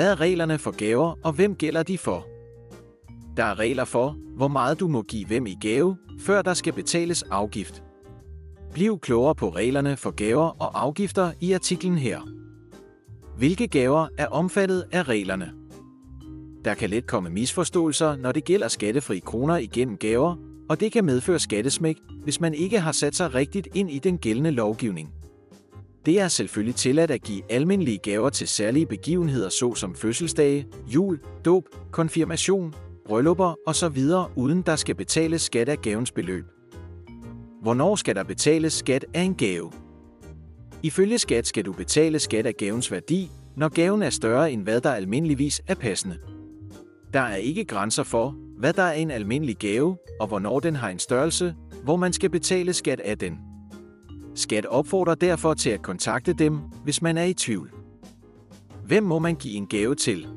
Hvad er reglerne for gaver, og hvem gælder de for? Der er regler for, hvor meget du må give hvem i gave, før der skal betales afgift. Bliv klogere på reglerne for gaver og afgifter i artiklen her. Hvilke gaver er omfattet af reglerne? Der kan let komme misforståelser, når det gælder skattefri kroner igennem gaver, og det kan medføre skattesmæk, hvis man ikke har sat sig rigtigt ind i den gældende lovgivning. Det er selvfølgelig tilladt at give almindelige gaver til særlige begivenheder såsom fødselsdage, jul, dåb, konfirmation, bryllupper osv., uden der skal betales skat af gavens beløb. Hvornår skal der betales skat af en gave? Ifølge skat skal du betale skat af gavens værdi, når gaven er større end hvad der almindeligvis er passende. Der er ikke grænser for, hvad der er en almindelig gave, og hvornår den har en størrelse, hvor man skal betale skat af den. Skat opfordrer derfor til at kontakte dem, hvis man er i tvivl. Hvem må man give en gave til?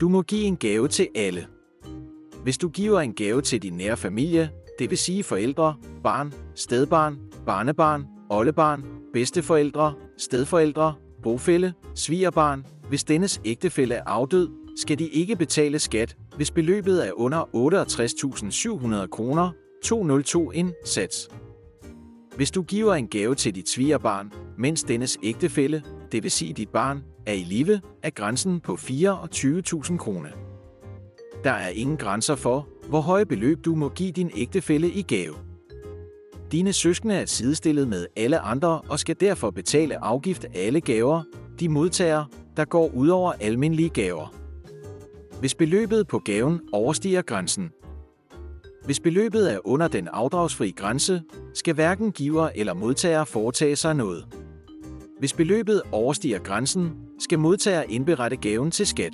Du må give en gave til alle. Hvis du giver en gave til din nære familie, det vil sige forældre, barn, stedbarn, barnebarn, oldebarn, bedsteforældre, stedforældre, bofælle, svigerbarn, hvis dennes ægtefælle er afdød, skal de ikke betale skat, hvis beløbet er under 68.700 kroner, 202 indsats. sats. Hvis du giver en gave til dit svigerbarn, mens dennes ægtefælle, det vil sige dit barn, er i live, er grænsen på 24.000 kroner. Der er ingen grænser for, hvor høje beløb du må give din ægtefælle i gave. Dine søskende er sidestillet med alle andre og skal derfor betale afgift af alle gaver, de modtager, der går ud over almindelige gaver. Hvis beløbet på gaven overstiger grænsen. Hvis beløbet er under den afdragsfri grænse, skal hverken giver eller modtager foretage sig noget. Hvis beløbet overstiger grænsen, skal modtager indberette gaven til skat.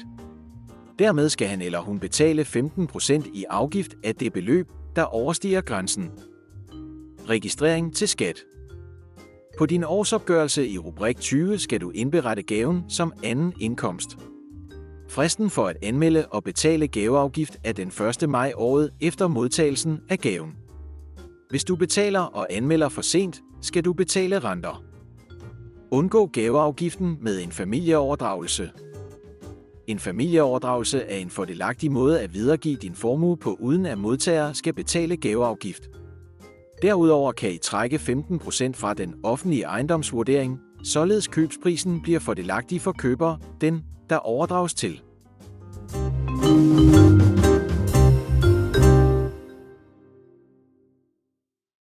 Dermed skal han eller hun betale 15% i afgift af det beløb, der overstiger grænsen. Registrering til skat. På din årsopgørelse i rubrik 20 skal du indberette gaven som anden indkomst. Fristen for at anmelde og betale gaveafgift er den 1. maj året efter modtagelsen af gaven. Hvis du betaler og anmelder for sent, skal du betale renter. Undgå gaveafgiften med en familieoverdragelse. En familieoverdragelse er en fordelagtig måde at videregive din formue på, uden at modtager skal betale gaveafgift. Derudover kan I trække 15% fra den offentlige ejendomsvurdering, således købsprisen bliver fordelagtig for køber, den, der overdrages til.